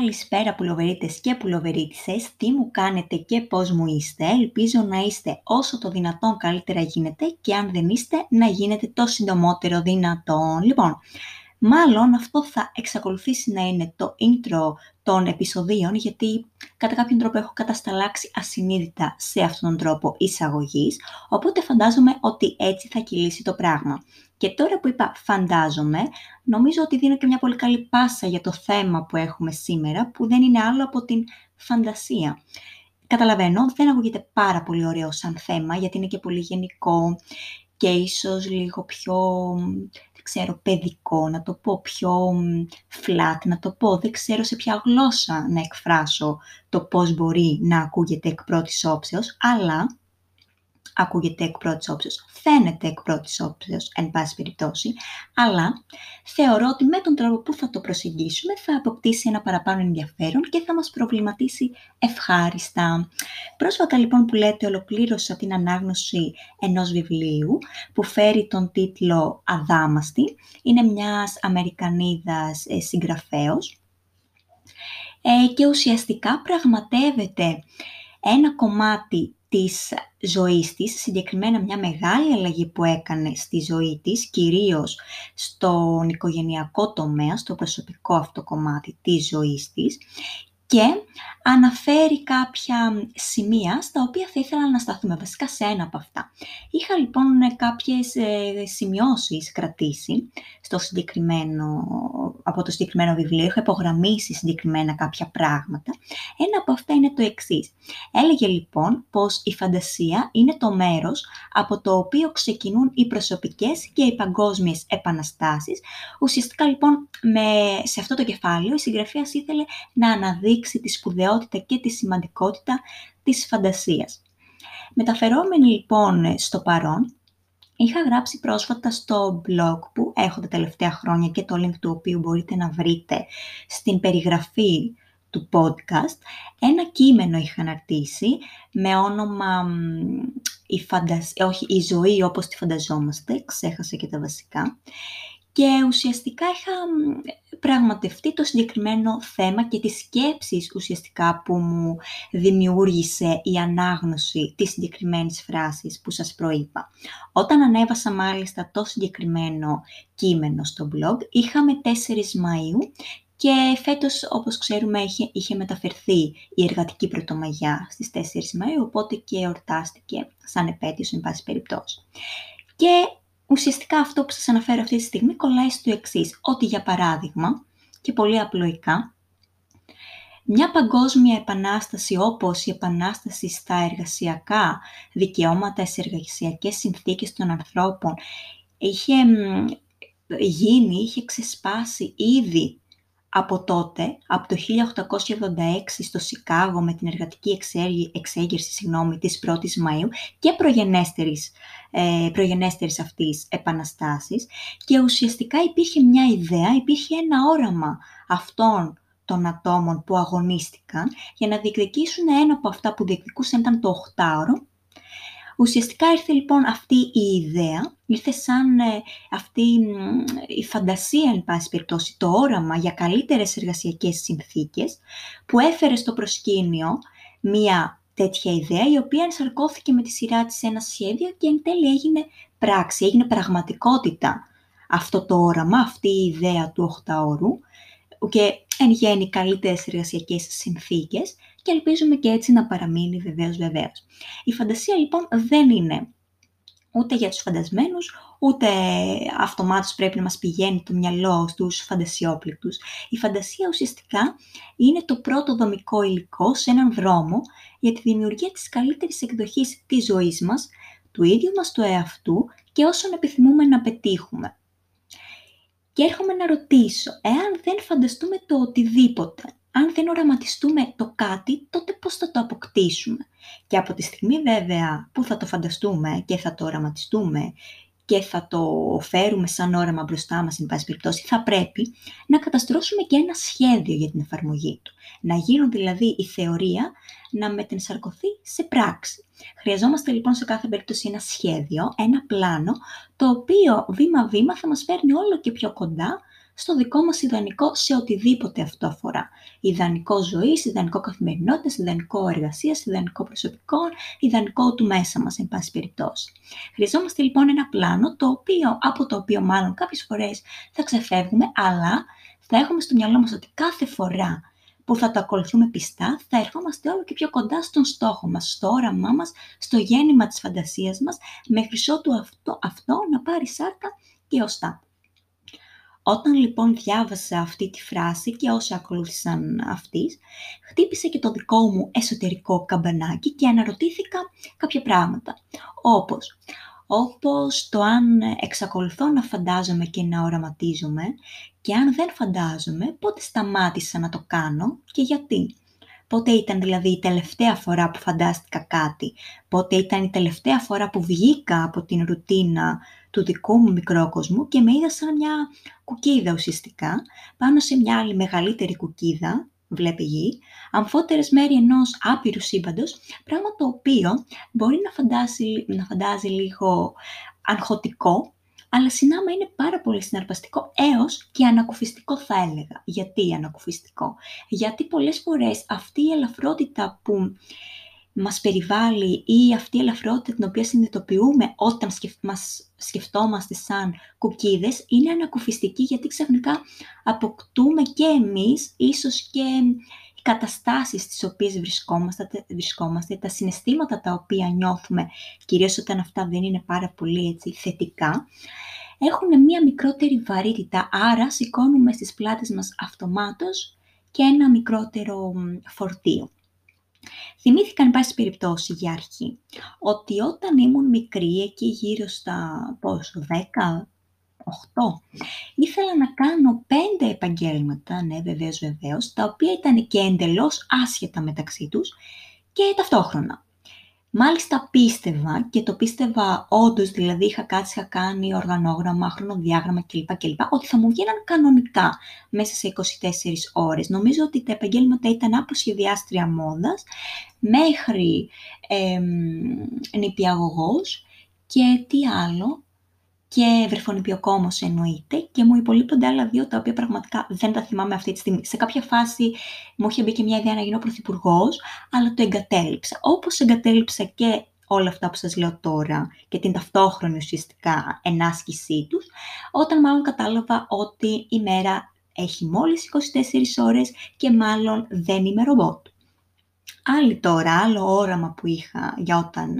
Καλησπέρα πουλοβερίτες και πουλοβερίτησες, τι μου κάνετε και πώς μου είστε. Ελπίζω να είστε όσο το δυνατόν καλύτερα γίνεται και αν δεν είστε να γίνετε το συντομότερο δυνατόν. Λοιπόν, μάλλον αυτό θα εξακολουθήσει να είναι το intro των επεισοδίων γιατί κατά κάποιον τρόπο έχω κατασταλάξει ασυνείδητα σε αυτόν τον τρόπο εισαγωγής, οπότε φαντάζομαι ότι έτσι θα κυλήσει το πράγμα. Και τώρα που είπα φαντάζομαι, νομίζω ότι δίνω και μια πολύ καλή πάσα για το θέμα που έχουμε σήμερα, που δεν είναι άλλο από την φαντασία. Καταλαβαίνω, δεν ακούγεται πάρα πολύ ωραίο σαν θέμα, γιατί είναι και πολύ γενικό και ίσως λίγο πιο, δεν ξέρω, παιδικό, να το πω πιο flat, να το πω, δεν ξέρω σε ποια γλώσσα να εκφράσω το πώς μπορεί να ακούγεται εκ πρώτης όψεως, αλλά ακούγεται εκ πρώτης όψεως, φαίνεται εκ πρώτης όψεως, εν πάση περιπτώσει, αλλά θεωρώ ότι με τον τρόπο που θα το προσεγγίσουμε θα αποκτήσει ένα παραπάνω ενδιαφέρον και θα μας προβληματίσει ευχάριστα. Πρόσφατα λοιπόν που λέτε ολοκλήρωσα την ανάγνωση ενός βιβλίου που φέρει τον τίτλο «Αδάμαστη». Είναι μιας Αμερικανίδας ε, συγγραφέως ε, και ουσιαστικά πραγματεύεται ένα κομμάτι της ζωής της, συγκεκριμένα μια μεγάλη αλλαγή που έκανε στη ζωή της, κυρίως στον οικογενειακό τομέα, στο προσωπικό αυτό κομμάτι της ζωής της και αναφέρει κάποια σημεία στα οποία θα ήθελα να σταθούμε, βασικά σε ένα από αυτά. Είχα λοιπόν κάποιες ε, σημειώσεις κρατήσει στο συγκεκριμένο, από το συγκεκριμένο βιβλίο, είχα υπογραμμίσει συγκεκριμένα κάποια πράγματα. Ένα από αυτά είναι το εξής. Έλεγε λοιπόν πως η φαντασία είναι το μέρος από το οποίο ξεκινούν οι προσωπικές και οι παγκόσμιες επαναστάσεις. Ουσιαστικά λοιπόν με, σε αυτό το κεφάλαιο η συγγραφέας ήθελε να αναδείξει τη σπουδαιότητα και τη σημαντικότητα της φαντασίας. Μεταφερόμενοι λοιπόν στο παρόν, είχα γράψει πρόσφατα στο blog που έχω τα τελευταία χρόνια και το link του οποίου μπορείτε να βρείτε στην περιγραφή του podcast, ένα κείμενο είχα αναρτήσει με όνομα η, όχι, η ζωή όπως τη φανταζόμαστε, ξέχασα και τα βασικά, και ουσιαστικά είχα πραγματευτεί το συγκεκριμένο θέμα και τις σκέψεις ουσιαστικά που μου δημιούργησε η ανάγνωση της συγκεκριμένης φράσης που σας προείπα. Όταν ανέβασα μάλιστα το συγκεκριμένο κείμενο στο blog, είχαμε 4 Μαΐου και φέτος, όπως ξέρουμε, είχε, είχε μεταφερθεί η εργατική πρωτομαγιά στις 4 Μαΐου, οπότε και εορτάστηκε σαν επέτειος, εν πάση περιπτώσει. Και ουσιαστικά αυτό που σας αναφέρω αυτή τη στιγμή κολλάει στο εξής. Ότι για παράδειγμα, και πολύ απλοϊκά, μια παγκόσμια επανάσταση όπως η επανάσταση στα εργασιακά δικαιώματα, στις εργασιακές συνθήκες των ανθρώπων, είχε γίνει, είχε ξεσπάσει ήδη από τότε, από το 1886 στο Σικάγο με την εργατική εξέγερση συγγνώμη, της 1ης Μαΐου και προγενέστερης, ε, προγενέστερης αυτής επαναστάσης και ουσιαστικά υπήρχε μια ιδέα, υπήρχε ένα όραμα αυτών των ατόμων που αγωνίστηκαν για να διεκδικήσουν ένα από αυτά που διεκδικούσαν ήταν το 8ωρο Ουσιαστικά ήρθε λοιπόν αυτή η ιδέα, ήρθε σαν ε, αυτή η φαντασία, εν πάση περιπτώσει, το όραμα για καλύτερες εργασιακές συνθήκες, που έφερε στο προσκήνιο μία τέτοια ιδέα, η οποία ενσαρκώθηκε με τη σειρά της σε ένα σχέδιο και εν τέλει έγινε πράξη, έγινε πραγματικότητα αυτό το όραμα, αυτή η ιδέα του 8 ώρου και εν γέννη καλύτερες εργασιακές συνθήκες και ελπίζουμε και έτσι να παραμείνει βεβαίως βεβαίως. Η φαντασία λοιπόν δεν είναι ούτε για τους φαντασμένους, ούτε αυτομάτως πρέπει να μας πηγαίνει το μυαλό στους φαντασιόπληκτους. Η φαντασία ουσιαστικά είναι το πρώτο δομικό υλικό σε έναν δρόμο για τη δημιουργία της καλύτερης εκδοχής της ζωής μας, του ίδιου μας του εαυτού και όσων επιθυμούμε να πετύχουμε. Και έρχομαι να ρωτήσω, εάν δεν φανταστούμε το οτιδήποτε, αν δεν οραματιστούμε το κάτι, τότε πώς θα το αποκτήσουμε; Και από τη στιγμή βέβαια που θα το φανταστούμε και θα το οραματιστούμε και θα το φέρουμε σαν όραμα μπροστά μας, εν πάση περιπτώσει, θα πρέπει να καταστρώσουμε και ένα σχέδιο για την εφαρμογή του. Να γίνουν δηλαδή η θεωρία να μετενσαρκωθεί σε πράξη. Χρειαζόμαστε λοιπόν σε κάθε περίπτωση ένα σχέδιο, ένα πλάνο, το οποίο βήμα-βήμα θα μας φέρνει όλο και πιο κοντά στο δικό μας ιδανικό σε οτιδήποτε αυτό αφορά. Ιδανικό ζωής, ιδανικό καθημερινότητας, ιδανικό εργασίας, ιδανικό προσωπικό, ιδανικό του μέσα μας, εν πάση περιπτώσει. Χρειαζόμαστε λοιπόν ένα πλάνο, το οποίο, από το οποίο μάλλον κάποιες φορές θα ξεφεύγουμε, αλλά θα έχουμε στο μυαλό μας ότι κάθε φορά που θα το ακολουθούμε πιστά, θα ερχόμαστε όλο και πιο κοντά στον στόχο μας, στο όραμά μας, στο γέννημα της φαντασίας μας, μέχρι ότου αυτό, αυτό να πάρει σάρκα και οστά. Όταν λοιπόν διάβασα αυτή τη φράση και όσοι ακολούθησαν αυτής, χτύπησε και το δικό μου εσωτερικό καμπανάκι και αναρωτήθηκα κάποια πράγματα, όπως όπως το αν εξακολουθώ να φαντάζομαι και να οραματίζομαι και αν δεν φαντάζομαι πότε σταμάτησα να το κάνω και γιατί. Πότε ήταν δηλαδή η τελευταία φορά που φαντάστηκα κάτι, πότε ήταν η τελευταία φορά που βγήκα από την ρουτίνα του δικού μου μικρόκοσμου και με είδα σαν μια κουκίδα ουσιαστικά, πάνω σε μια άλλη μεγαλύτερη κουκίδα, βλέπει γη, αμφότερες μέρη ενός άπειρου σύμπαντος, πράγμα το οποίο μπορεί να φαντάζει, να φαντάζει λίγο αγχωτικό, αλλά συνάμα είναι πάρα πολύ συναρπαστικό έως και ανακουφιστικό θα έλεγα. Γιατί ανακουφιστικό; Γιατί πολλές φορές αυτή η ελαφρότητα που μας περιβάλλει ή αυτή η ελαφρότητα την οποία συνειδητοποιούμε όταν μας σκεφτόμαστε σαν κουκίδες είναι ανακουφιστική γιατί ξαφνικά αποκτούμε και εμείς ίσως και οι καταστάσεις στις οποίες βρισκόμαστε, βρισκόμαστε, τα συναισθήματα τα οποία νιώθουμε, κυρίως όταν αυτά δεν είναι πάρα πολύ έτσι, θετικά, έχουν μία μικρότερη βαρύτητα, άρα σηκώνουμε στις πλάτες μας αυτομάτως και ένα μικρότερο φορτίο. Θυμήθηκα, εν πάση περιπτώσει, για αρχή, ότι όταν ήμουν μικρή, εκεί γύρω στα, πόσο, 10, 8, ήθελα να κάνω πέντε επαγγέλματα, ναι βεβαίως βεβαίως, τα οποία ήταν και εντελώς άσχετα μεταξύ τους και ταυτόχρονα. Μάλιστα πίστευα και το πίστευα όντως, δηλαδή είχα κάτσει, είχα κάνει οργανόγραμμα, χρονοδιάγραμμα κλπ. κλπ ότι θα μου βγαίναν κανονικά μέσα σε 24 ώρες. Νομίζω ότι τα επαγγέλματα ήταν από σχεδιάστρια μόδας μέχρι ε, νηπιαγωγός και τι άλλο, και βρεφονιπιοκόμος εννοείται και μου υπολείπονται άλλα δύο τα οποία πραγματικά δεν τα θυμάμαι αυτή τη στιγμή. Σε κάποια φάση μου είχε μπει και μια ιδέα να γίνω πρωθυπουργός, αλλά το εγκατέλειψα. Όπως εγκατέλειψα και όλα αυτά που σας λέω τώρα και την ταυτόχρονη ουσιαστικά ενάσκησή τους, όταν μάλλον κατάλαβα ότι η μέρα έχει μόλις 24 ώρες και μάλλον δεν είμαι ρομπότ. Άλλη τώρα, άλλο όραμα που είχα για όταν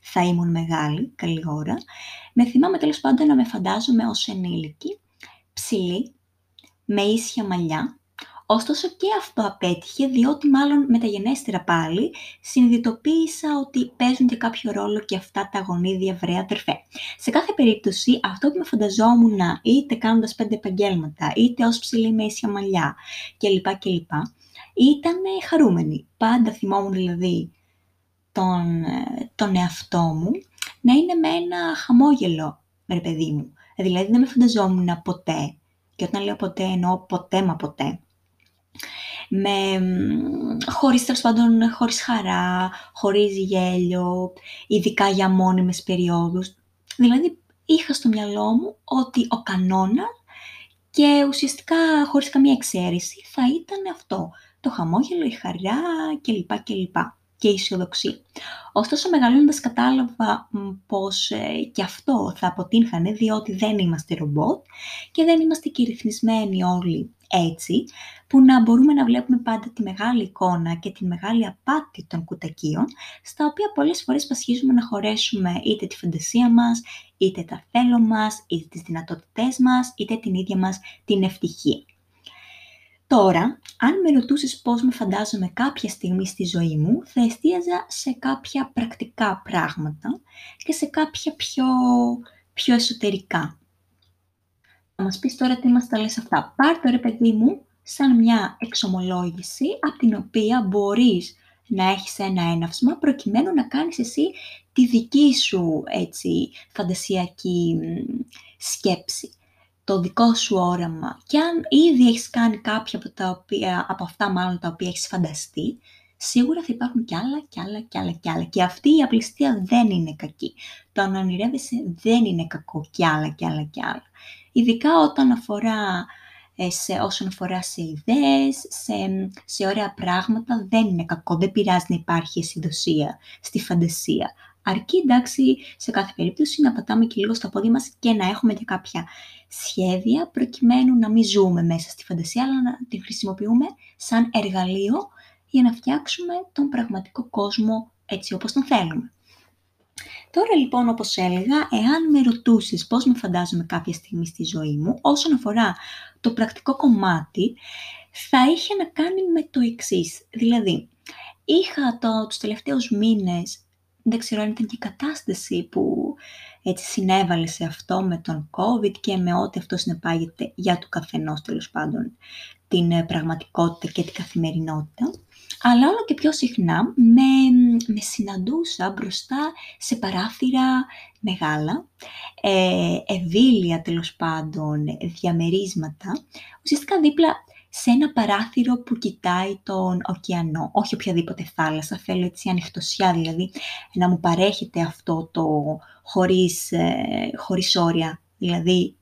θα ήμουν μεγάλη, καλή ώρα, με θυμάμαι τέλος πάντων να με φαντάζομαι ως ενήλικη, ψηλή, με ίσια μαλλιά, Ωστόσο και αυτό απέτυχε, διότι μάλλον μεταγενέστερα πάλι συνειδητοποίησα ότι παίζουν και κάποιο ρόλο και αυτά τα γονίδια βρέα αδερφέ. Σε κάθε περίπτωση, αυτό που με φανταζόμουν είτε κάνοντας πέντε επαγγέλματα, είτε ως ψηλή με ίσια μαλλιά κλπ. κλπ ήταν χαρούμενη. Πάντα θυμόμουν δηλαδή τον, τον εαυτό μου να είναι με ένα χαμόγελο, ρε παιδί μου. Δηλαδή δεν με φανταζόμουν ποτέ, και όταν λέω ποτέ εννοώ ποτέ μα ποτέ, με, χωρίς τέλος πάντων, χωρίς χαρά, χωρίς γέλιο, ειδικά για μόνιμες περιόδους. Δηλαδή είχα στο μυαλό μου ότι ο κανόνας και ουσιαστικά χωρίς καμία εξαίρεση θα ήταν αυτό το χαμόγελο, η χαρά κλπ. κλπ. και η αισιοδοξία. Ωστόσο, μεγαλώνοντας κατάλαβα πως ε, και αυτό θα αποτύχανε, διότι δεν είμαστε ρομπότ και δεν είμαστε και ρυθμισμένοι όλοι έτσι, που να μπορούμε να βλέπουμε πάντα τη μεγάλη εικόνα και τη μεγάλη απάτη των κουτακίων, στα οποία πολλές φορές πασχίζουμε να χωρέσουμε είτε τη φαντασία μας, είτε τα θέλω μας, είτε τις δυνατότητές μας, είτε την ίδια μας την ευτυχία. Τώρα, αν με ρωτούσες πώς με φαντάζομαι κάποια στιγμή στη ζωή μου, θα εστίαζα σε κάποια πρακτικά πράγματα και σε κάποια πιο, πιο εσωτερικά. Θα μας πεις τώρα τι μας τα λες αυτά. Πάρ' το ρε παιδί μου σαν μια εξομολόγηση από την οποία μπορείς να έχεις ένα έναυσμα προκειμένου να κάνεις εσύ τη δική σου έτσι, φαντασιακή σκέψη το δικό σου όραμα και αν ήδη έχεις κάνει κάποια από, τα οποία, από αυτά μάλλον τα οποία έχεις φανταστεί, σίγουρα θα υπάρχουν κι άλλα, κι άλλα, κι άλλα, κι άλλα. Και αυτή η απληστία δεν είναι κακή. Το να ονειρεύεσαι δεν είναι κακό κι άλλα, κι άλλα, κι άλλα. Ειδικά όταν αφορά ε, σε, όσον αφορά σε ιδέες, σε, σε ωραία πράγματα, δεν είναι κακό, δεν πειράζει να υπάρχει αισθητοσία στη φαντασία. Αρκεί εντάξει σε κάθε περίπτωση να πατάμε και λίγο στα πόδια μας και να έχουμε και κάποια σχέδια προκειμένου να μην ζούμε μέσα στη φαντασία αλλά να την χρησιμοποιούμε σαν εργαλείο για να φτιάξουμε τον πραγματικό κόσμο έτσι όπως τον θέλουμε. Τώρα λοιπόν όπως έλεγα, εάν με ρωτούσες πώς με φαντάζομαι κάποια στιγμή στη ζωή μου, όσον αφορά το πρακτικό κομμάτι, θα είχε να κάνει με το εξής. Δηλαδή, είχα το, τους τελευταίους μήνες δεν ξέρω αν ήταν και η κατάσταση που έτσι συνέβαλε σε αυτό με τον COVID και με ό,τι αυτό συνεπάγεται για το καθενός τέλος πάντων την ε, πραγματικότητα και την καθημερινότητα. Αλλά όλο και πιο συχνά με, με συναντούσα μπροστά σε παράθυρα μεγάλα, ε, ευήλια τέλος πάντων διαμερίσματα, ουσιαστικά δίπλα σε ένα παράθυρο που κοιτάει τον ωκεανό, όχι οποιαδήποτε θάλασσα, θέλω έτσι ανοιχτοσιά, δηλαδή να μου παρέχεται αυτό το χωρίς, ε, χωρίς όρια, δηλαδή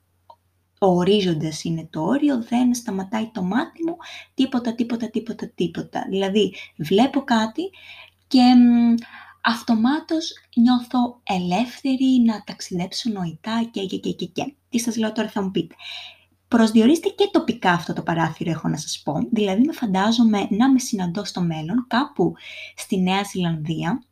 ο ορίζοντας είναι το όριο, δεν σταματάει το μάτι μου, τίποτα, τίποτα, τίποτα, τίποτα. Δηλαδή βλέπω κάτι και αυτομάτως νιώθω ελεύθερη να ταξιδέψω νοητά και και και και και. Τι σας λέω τώρα θα μου πείτε προσδιορίστε και τοπικά αυτό το παράθυρο, έχω να σας πω. Δηλαδή, με φαντάζομαι να με συναντώ στο μέλλον, κάπου στη Νέα Ζηλανδία,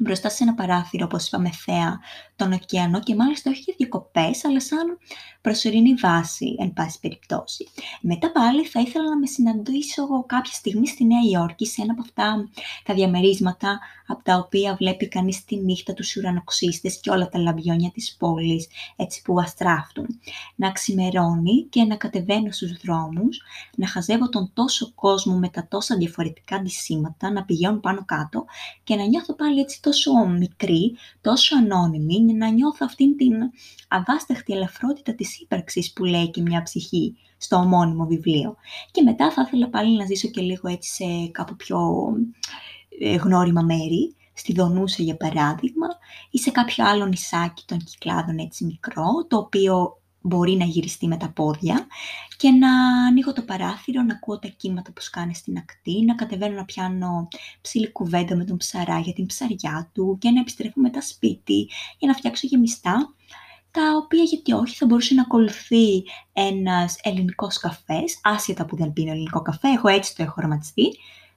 μπροστά σε ένα παράθυρο, όπως είπαμε, θέα, τον ωκεανό και μάλιστα όχι για διακοπές, αλλά σαν προσωρινή βάση, εν πάση περιπτώσει. Μετά πάλι θα ήθελα να με συναντήσω κάποια στιγμή στη Νέα Υόρκη, σε ένα από αυτά τα διαμερίσματα από τα οποία βλέπει κανείς τη νύχτα τους ουρανοξύστες και όλα τα λαμπιόνια της πόλης, έτσι που αστράφτουν. Να ξημερώνει και να κατεβαίνω στους δρόμους, να χαζεύω τον τόσο κόσμο με τα τόσα διαφορετικά αντισήματα, να πηγαίνουν πάνω κάτω και να νιώθω πάλι έτσι τόσο μικρή, τόσο ανώνυμη, να νιώθω αυτήν την αβάσταχτη ελαφρότητα της ύπαρξης που λέει και μια ψυχή στο ομώνυμο βιβλίο. Και μετά θα ήθελα πάλι να ζήσω και λίγο έτσι σε κάπου πιο ε, γνώριμα μέρη, στη Δονούσα για παράδειγμα, ή σε κάποιο άλλο νησάκι των κυκλάδων έτσι μικρό, το οποίο μπορεί να γυριστεί με τα πόδια και να ανοίγω το παράθυρο, να ακούω τα κύματα που σκάνε στην ακτή, να κατεβαίνω να πιάνω ψηλή κουβέντα με τον ψαρά για την ψαριά του και να επιστρέφω μετά σπίτι για να φτιάξω γεμιστά τα οποία γιατί όχι θα μπορούσε να ακολουθεί ένας ελληνικός καφές, άσχετα που δεν πίνω ελληνικό καφέ, εγώ έτσι το έχω οραματιστεί,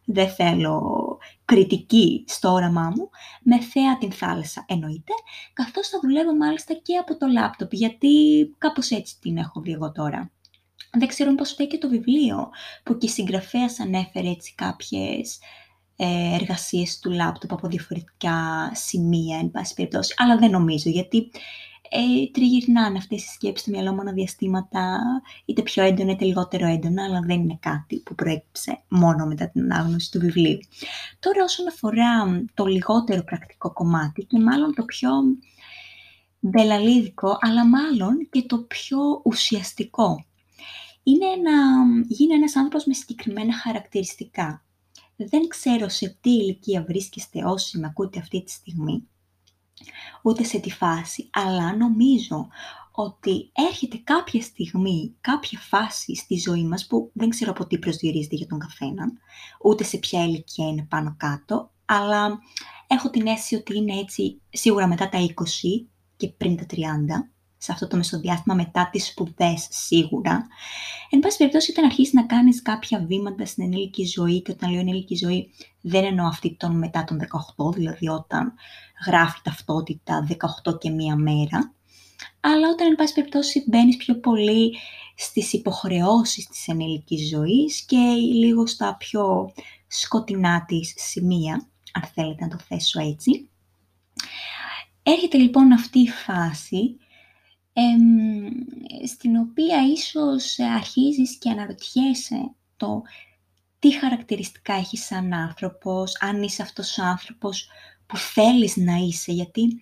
δεν θέλω κριτική στο όραμά μου, με θέα την θάλασσα εννοείται, καθώς θα δουλεύω μάλιστα και από το λάπτοπ, γιατί κάπως έτσι την έχω δει εγώ τώρα. Δεν ξέρω πώς φταίει και το βιβλίο, που και η συγγραφέας ανέφερε έτσι κάποιες ε, εργασίες του λάπτοπ από διαφορετικά σημεία, εν πάση περιπτώσει, αλλά δεν νομίζω, γιατί ε, τριγυρνάνε αυτές οι σκέψεις στο μυαλό μου διαστήματα, είτε πιο έντονα είτε λιγότερο έντονα, αλλά δεν είναι κάτι που προέκυψε μόνο μετά την ανάγνωση του βιβλίου. Τώρα όσον αφορά το λιγότερο πρακτικό κομμάτι και μάλλον το πιο μπελαλίδικο, αλλά μάλλον και το πιο ουσιαστικό. Είναι να γίνει ένας άνθρωπος με συγκεκριμένα χαρακτηριστικά. Δεν ξέρω σε τι ηλικία βρίσκεστε όσοι με ακούτε αυτή τη στιγμή, ούτε σε τη φάση, αλλά νομίζω ότι έρχεται κάποια στιγμή, κάποια φάση στη ζωή μας που δεν ξέρω από τι προσδιορίζεται για τον καθέναν, ούτε σε ποια ηλικία είναι πάνω κάτω, αλλά έχω την αίσθηση ότι είναι έτσι σίγουρα μετά τα 20 και πριν τα 30, σε αυτό το μεσοδιάστημα μετά τις σπουδές σίγουρα. Εν πάση περιπτώσει, όταν αρχίσεις να κάνεις κάποια βήματα στην ενήλικη ζωή, και όταν λέω ενήλικη ζωή, δεν εννοώ αυτή τον μετά τον 18, δηλαδή όταν γράφει ταυτότητα 18 και μία μέρα, αλλά όταν, εν πάση περιπτώσει, μπαίνεις πιο πολύ στις υποχρεώσεις της ενήλικης ζωής και λίγο στα πιο σκοτεινά της σημεία, αν θέλετε να το θέσω έτσι. Έρχεται λοιπόν αυτή η φάση στην οποία ίσως αρχίζεις και αναρωτιέσαι το τι χαρακτηριστικά έχεις σαν άνθρωπος, αν είσαι αυτός ο άνθρωπος που θέλεις να είσαι, γιατί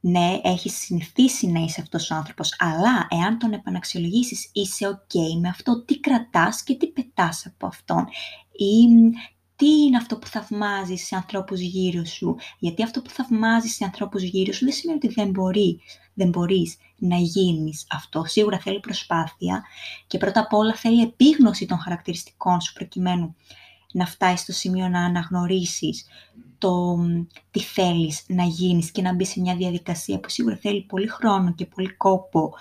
ναι, έχεις συνηθίσει να είσαι αυτός ο άνθρωπος, αλλά εάν τον επαναξιολογήσεις είσαι ok με αυτό, τι κρατάς και τι πετάς από αυτόν ή τι είναι αυτό που θαυμάζεις σε ανθρώπους γύρω σου; Γιατί αυτό που θαυμάζεις σε ανθρώπους γύρω σου δεν σημαίνει ότι δεν, μπορεί, δεν μπορείς να γίνεις αυτό. Σίγουρα θέλει προσπάθεια και πρώτα απ' όλα θέλει επίγνωση των χαρακτηριστικών σου προκειμένου να φτάσεις στο σημείο να αναγνωρίσεις το τι θέλεις να γίνεις και να μπεις σε μια διαδικασία που σίγουρα θέλει πολύ χρόνο και πολύ κόπο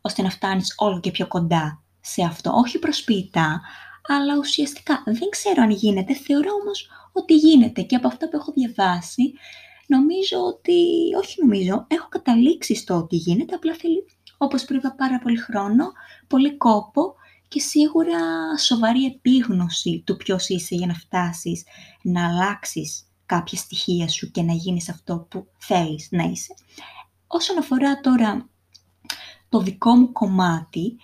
ώστε να φτάνεις όλο και πιο κοντά σε αυτό. Όχι προσποιητά, αλλά ουσιαστικά δεν ξέρω αν γίνεται, θεωρώ όμως ότι γίνεται. Και από αυτά που έχω διαβάσει νομίζω ότι, όχι νομίζω, έχω καταλήξει στο ότι γίνεται, απλά θέλει, όπως είπα, πάρα πολύ χρόνο, πολύ κόπο και σίγουρα σοβαρή επίγνωση του ποιος είσαι για να φτάσεις να αλλάξεις κάποια στοιχεία σου και να γίνεις αυτό που θέλεις να είσαι. Όσον αφορά τώρα το δικό μου κομμάτι,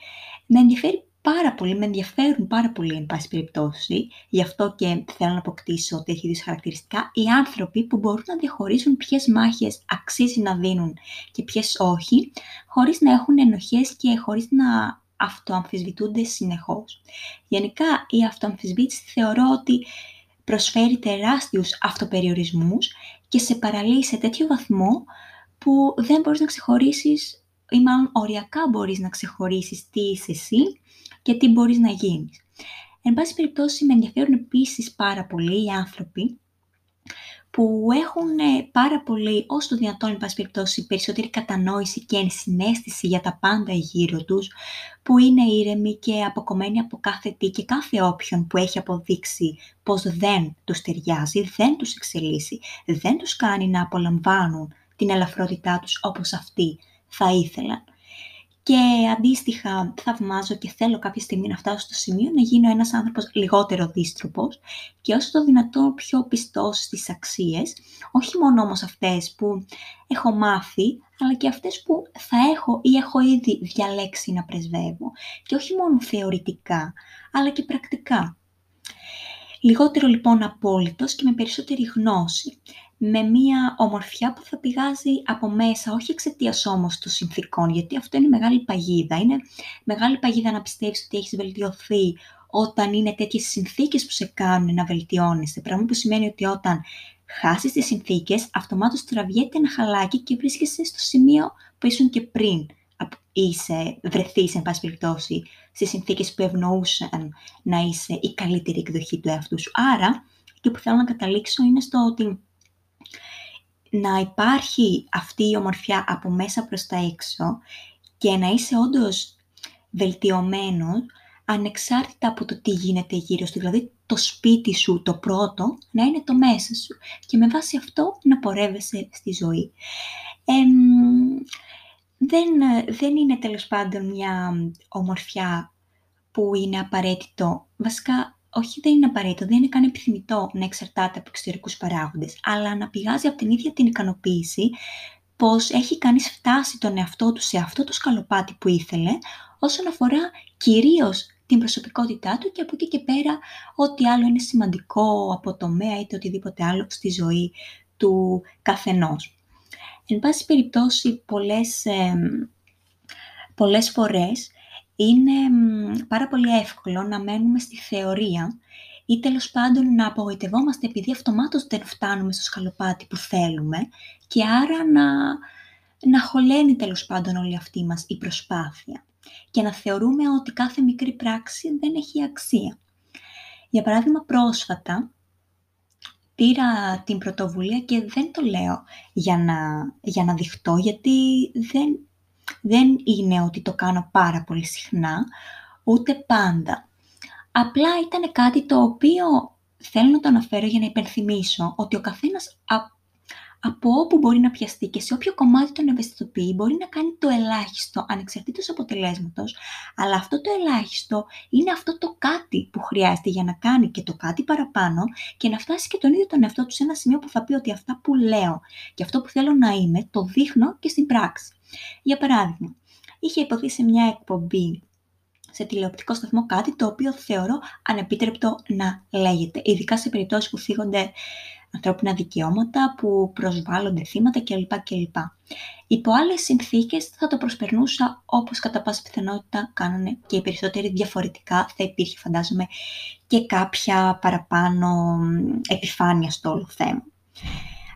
με ενδιαφέρει πάρα πολύ, με ενδιαφέρουν πάρα πολύ, εν πάση περιπτώσει, γι' αυτό και θέλω να αποκτήσω τέτοιου είδου χαρακτηριστικά, οι άνθρωποι που μπορούν να διαχωρίσουν ποιες μάχες αξίζει να δίνουν και ποιες όχι, χωρίς να έχουν ενοχές και χωρίς να αυτοαμφισβητούνται συνεχώς. Γενικά, η αυτοαμφισβήτηση θεωρώ ότι προσφέρει τεράστιους αυτοπεριορισμούς και σε παραλύει σε τέτοιο βαθμό που δεν μπορείς να ξεχωρίσεις ή μάλλον οριακά μπορείς να ξεχωρίσεις τι είσαι εσύ και τι μπορείς να γίνεις. Εν πάση περιπτώσει, με ενδιαφέρουν επίσης πάρα πολύ οι άνθρωποι που έχουν ε, πάρα πολύ, όσο το δυνατόν, εν πάση περιπτώσει, περισσότερη κατανόηση και ενσυναίσθηση για τα πάντα γύρω τους, που είναι ήρεμοι και αποκομμένοι από κάθε τι και κάθε όποιον που έχει αποδείξει πως δεν τους ταιριάζει, δεν τους εξελίσσει, δεν τους κάνει να απολαμβάνουν την ελαφρότητά τους όπως αυτοί θα ήθελαν. Και αντίστοιχα θαυμάζω και θέλω κάποια στιγμή να φτάσω στο σημείο να γίνω ένας άνθρωπος λιγότερο δίστροπος και όσο το δυνατό πιο πιστός στις αξίες, όχι μόνο όμως αυτές που έχω μάθει, αλλά και αυτές που θα έχω ή έχω ήδη διαλέξει να πρεσβεύω. Και όχι μόνο θεωρητικά, αλλά και πρακτικά. Λιγότερο λοιπόν απόλυτος και με περισσότερη γνώση με μία ομορφιά που θα πηγάζει από μέσα, όχι εξαιτίας όμως των συνθήκων, γιατί αυτό είναι μεγάλη παγίδα. Είναι μεγάλη παγίδα να πιστεύεις ότι έχεις βελτιωθεί όταν είναι τέτοιες συνθήκες που σε κάνουν να βελτιώνεσαι. Πράγμα που σημαίνει ότι όταν χάσεις τις συνθήκες, αυτομάτως τραβιέται ένα χαλάκι και βρίσκεσαι στο σημείο που ήσουν και πριν είσαι, βρεθείς, εν πάση περιπτώσει, στις συνθήκες που ευνοούσαν να είσαι η καλύτερη εκδοχή του εαυτού σου. Άρα, και που θέλω να καταλήξω είναι στο ότι να υπάρχει αυτή η ομορφιά από μέσα προς τα έξω και να είσαι όντως βελτιωμένος ανεξάρτητα από το τι γίνεται γύρω σου. Δηλαδή το σπίτι σου, το πρώτο, να είναι το μέσα σου και με βάση αυτό να πορεύεσαι στη ζωή. δεν, δεν είναι τέλος πάντων μια ομορφιά που είναι απαραίτητο. Βασικά όχι δεν είναι απαραίτητο, δεν είναι καν επιθυμητό να εξαρτάται από εξωτερικούς παράγοντες, αλλά να πηγάζει από την ίδια την ικανοποίηση πως έχει κανείς φτάσει τον εαυτό του σε αυτό το σκαλοπάτι που ήθελε, όσον αφορά κυρίως την προσωπικότητά του και από εκεί και πέρα ό,τι άλλο είναι σημαντικό από τομέα είτε οτιδήποτε άλλο στη ζωή του καθενός. Εν πάση περιπτώσει, πολλές, ε, πολλές φορές είναι πάρα πολύ εύκολο να μένουμε στη θεωρία ή τέλος πάντων να απογοητευόμαστε επειδή αυτομάτως δεν φτάνουμε στο σκαλοπάτι που θέλουμε και άρα να, να χωλαίνει τέλος πάντων όλη αυτή μας η προσπάθεια και να θεωρούμε ότι κάθε μικρή πράξη δεν έχει αξία. Για παράδειγμα, πρόσφατα πήρα την πρωτοβουλία και δεν το λέω για να, για να δειχτώ, γιατί δεν δεν είναι ότι το κάνω πάρα πολύ συχνά, ούτε πάντα. Απλά ήταν κάτι το οποίο θέλω να το αναφέρω για να υπενθυμίσω ότι ο καθένας από όπου μπορεί να πιαστεί και σε όποιο κομμάτι τον ευαισθητοποιεί μπορεί να κάνει το ελάχιστο ανεξαρτήτως αποτελέσματος, αλλά αυτό το ελάχιστο είναι αυτό το κάτι που χρειάζεται για να κάνει και το κάτι παραπάνω και να φτάσει και τον ίδιο τον εαυτό του σε ένα σημείο που θα πει ότι αυτά που λέω και αυτό που θέλω να είμαι το δείχνω και στην πράξη. Για παράδειγμα, είχε υποθεί σε μια εκπομπή σε τηλεοπτικό σταθμό κάτι το οποίο θεωρώ ανεπίτρεπτο να λέγεται, ειδικά σε περιπτώσεις που φύγονται ανθρώπινα δικαιώματα που προσβάλλονται θύματα κλπ. κλπ. Υπό άλλες συνθήκες θα το προσπερνούσα όπως κατά πάσα πιθανότητα κάνουν και οι περισσότεροι διαφορετικά. Θα υπήρχε φαντάζομαι και κάποια παραπάνω επιφάνεια στο όλο θέμα.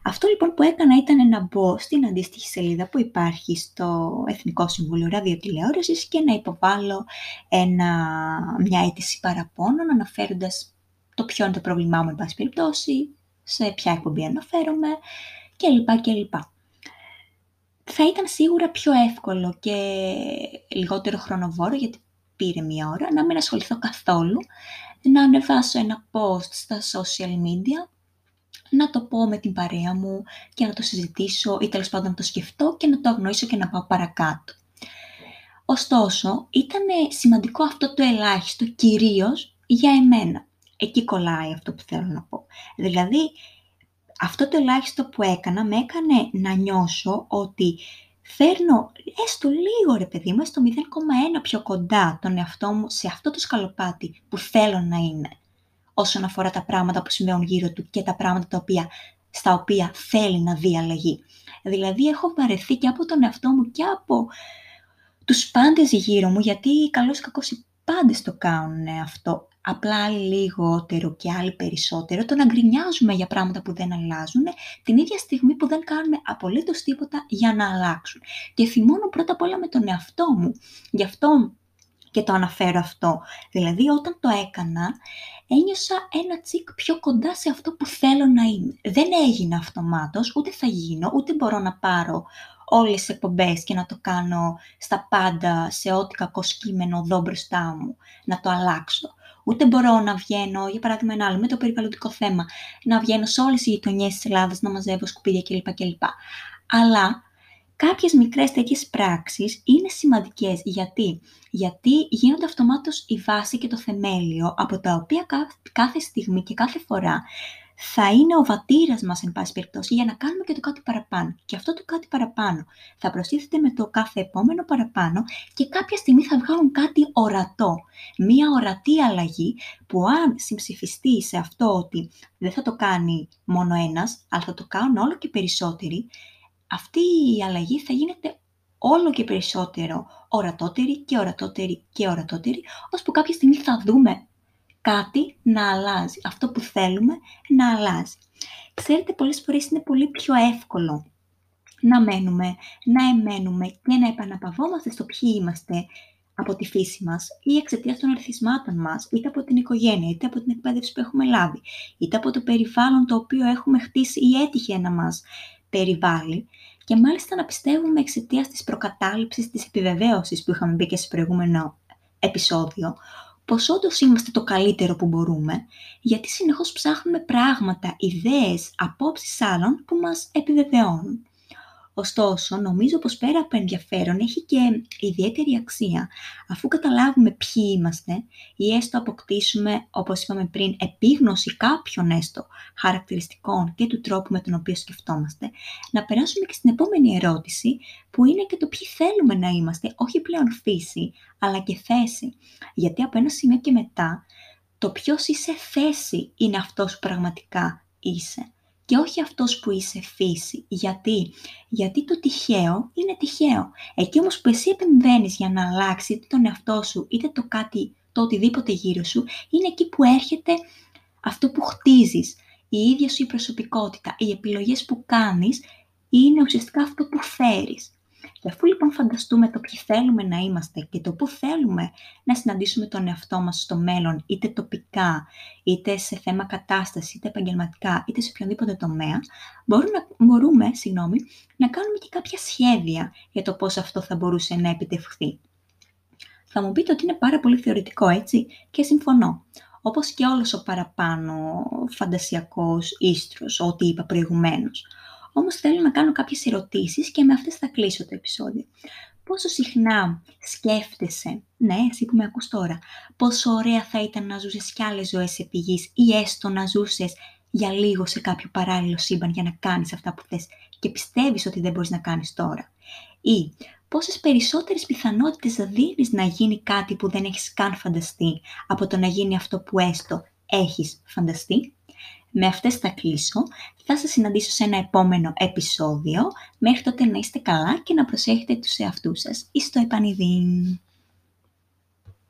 Αυτό λοιπόν που έκανα ήταν να μπω στην αντίστοιχη σελίδα που υπάρχει στο Εθνικό Συμβούλιο Ραδιοτηλεόρασης και να υποβάλω ένα, μια αίτηση παραπώνων αναφέροντας το ποιο είναι το πρόβλημά μου, εν πάση περιπτώσει, σε ποια εκπομπή αναφέρομαι κλπ. κλπ. Θα ήταν σίγουρα πιο εύκολο και λιγότερο χρονοβόρο, γιατί πήρε μία ώρα, να μην ασχοληθώ καθόλου, να ανεβάσω ένα post στα social media, να το πω με την παρέα μου και να το συζητήσω ή τέλος πάντων να το σκεφτώ και να το αγνοήσω και να πάω παρακάτω. Ωστόσο, ήταν σημαντικό αυτό το ελάχιστο κυρίως για εμένα. Εκεί κολλάει αυτό που θέλω να πω. Δηλαδή, αυτό το ελάχιστο που έκανα με έκανε να νιώσω ότι φέρνω έστω λίγο ρε παιδί μου, έστω 0,1 πιο κοντά τον εαυτό μου σε αυτό το σκαλοπάτι που θέλω να είναι όσον αφορά τα πράγματα που συμβαίνουν γύρω του και τα πράγματα τα οποία, στα οποία θέλει να δει αλλαγή. Δηλαδή έχω βαρεθεί και από τον εαυτό μου και από τους πάντες γύρω μου, γιατί καλώς ή κακώς οι πάντες το κάνουν αυτό απλά άλλοι λιγότερο και άλλοι περισσότερο, το να γκρινιάζουμε για πράγματα που δεν αλλάζουν, την ίδια στιγμή που δεν κάνουμε απολύτως τίποτα για να αλλάξουν. Και θυμώνω πρώτα απ' όλα με τον εαυτό μου. Γι' αυτό και το αναφέρω αυτό. Δηλαδή όταν το έκανα, ένιωσα ένα τσικ πιο κοντά σε αυτό που θέλω να είμαι. Δεν έγινε αυτομάτως, ούτε θα γίνω, ούτε μπορώ να πάρω όλες τις εκπομπές και να το κάνω στα πάντα, σε ό,τι κακό σκήμενο δω μπροστά μου, να το αλλάξω. Ούτε μπορώ να βγαίνω, για παράδειγμα ένα άλλο, με το περιβαλλοντικό θέμα, να βγαίνω σε όλες οι γειτονιές της Ελλάδας, να μαζεύω σκουπίδια κλπ. κλπ. Αλλά κάποιες μικρές τέτοιες πράξεις είναι σημαντικές. Γιατί; Γιατί γίνονται αυτομάτως η βάση και το θεμέλιο από τα οποία κάθε στιγμή και κάθε φορά θα είναι ο βατήρας μας, εν πάση περιπτώσει, για να κάνουμε και το κάτι παραπάνω. Και αυτό το κάτι παραπάνω θα προστίθεται με το κάθε επόμενο παραπάνω και κάποια στιγμή θα βγάλουν κάτι ορατό. Μία ορατή αλλαγή που αν συμψηφιστεί σε αυτό ότι δεν θα το κάνει μόνο ένας, αλλά θα το κάνουν όλο και περισσότεροι, αυτή η αλλαγή θα γίνεται όλο και περισσότερο ορατότερη και ορατότερη και ορατότερη, ώσπου κάποια στιγμή θα δούμε κάτι να αλλάζει. Αυτό που θέλουμε να αλλάζει. Ξέρετε, πολλές φορές είναι πολύ πιο εύκολο να μένουμε, να εμένουμε και να επαναπαυόμαστε στο ποιοι είμαστε από τη φύση μας ή εξαιτίας των ερθισμάτων μας, είτε από την οικογένεια, είτε από την εκπαίδευση που έχουμε λάβει, είτε από το περιβάλλον το οποίο έχουμε χτίσει ή έτυχε να μας περιβάλλει και μάλιστα να πιστεύουμε εξαιτίας της προκατάληψης, της επιβεβαίωσης που είχαμε μπει και σε προηγούμενο επεισόδιο, πως όντως είμαστε το καλύτερο που μπορούμε, γιατί συνεχώς ψάχνουμε πράγματα, ιδέες, απόψεις άλλων που μας επιβεβαιώνουν. Ωστόσο, νομίζω πως πέρα από ενδιαφέρον έχει και ιδιαίτερη αξία, αφού καταλάβουμε ποιοι είμαστε ή έστω αποκτήσουμε, όπως είπαμε πριν, επίγνωση κάποιων έστω χαρακτηριστικών και του τρόπου με τον οποίο σκεφτόμαστε, να περάσουμε και στην επόμενη ερώτηση, που είναι και το ποιοι θέλουμε να είμαστε, όχι πλέον φύση, αλλά και θέση. Γιατί από ένα σημείο και μετά, το ποιος είσαι θέση είναι αυτός που πραγματικά είσαι και όχι αυτός που είσαι φύση. Γιατί; Γιατί το τυχαίο είναι τυχαίο. Εκεί όμως που εσύ επεμβαίνεις για να αλλάξει είτε τον εαυτό σου, είτε το κάτι, το οτιδήποτε γύρω σου, είναι εκεί που έρχεται αυτό που χτίζεις. Η ίδια σου η προσωπικότητα, οι επιλογές που κάνεις είναι ουσιαστικά αυτό που φέρεις. Και αφού λοιπόν φανταστούμε το ποιοι θέλουμε να είμαστε και το πού θέλουμε να συναντήσουμε τον εαυτό μας στο μέλλον, είτε τοπικά, είτε σε θέμα κατάστασης, είτε επαγγελματικά, είτε σε οποιονδήποτε τομέα, μπορούμε, να, μπορούμε συγγνώμη, να κάνουμε και κάποια σχέδια για το πώς αυτό θα μπορούσε να επιτευχθεί. Θα μου πείτε ότι είναι πάρα πολύ θεωρητικό, έτσι, και συμφωνώ. Όπως και όλος ο παραπάνω φαντασιακός ίστρος, ό,τι είπα προηγουμένως. Όμως θέλω να κάνω κάποιες ερωτήσεις και με αυτές θα κλείσω το επεισόδιο. Πόσο συχνά σκέφτεσαι, ναι, εσύ που με ακούς τώρα, πόσο ωραία θα ήταν να ζούσες κι άλλες ζωές επί γης, ή έστω να ζούσες για λίγο σε κάποιο παράλληλο σύμπαν για να κάνεις αυτά που θες και πιστεύεις ότι δεν μπορείς να κάνεις τώρα; Ή πόσες περισσότερες πιθανότητες δίνεις να γίνει κάτι που δεν έχεις καν φανταστεί από το να γίνει αυτό που έστω έχεις φανταστεί; Με αυτές θα κλείσω. Θα σας συναντήσω σε ένα επόμενο επεισόδιο. Μέχρι τότε να είστε καλά και να προσέχετε τους εαυτούς σας. Εις το επανειδήν.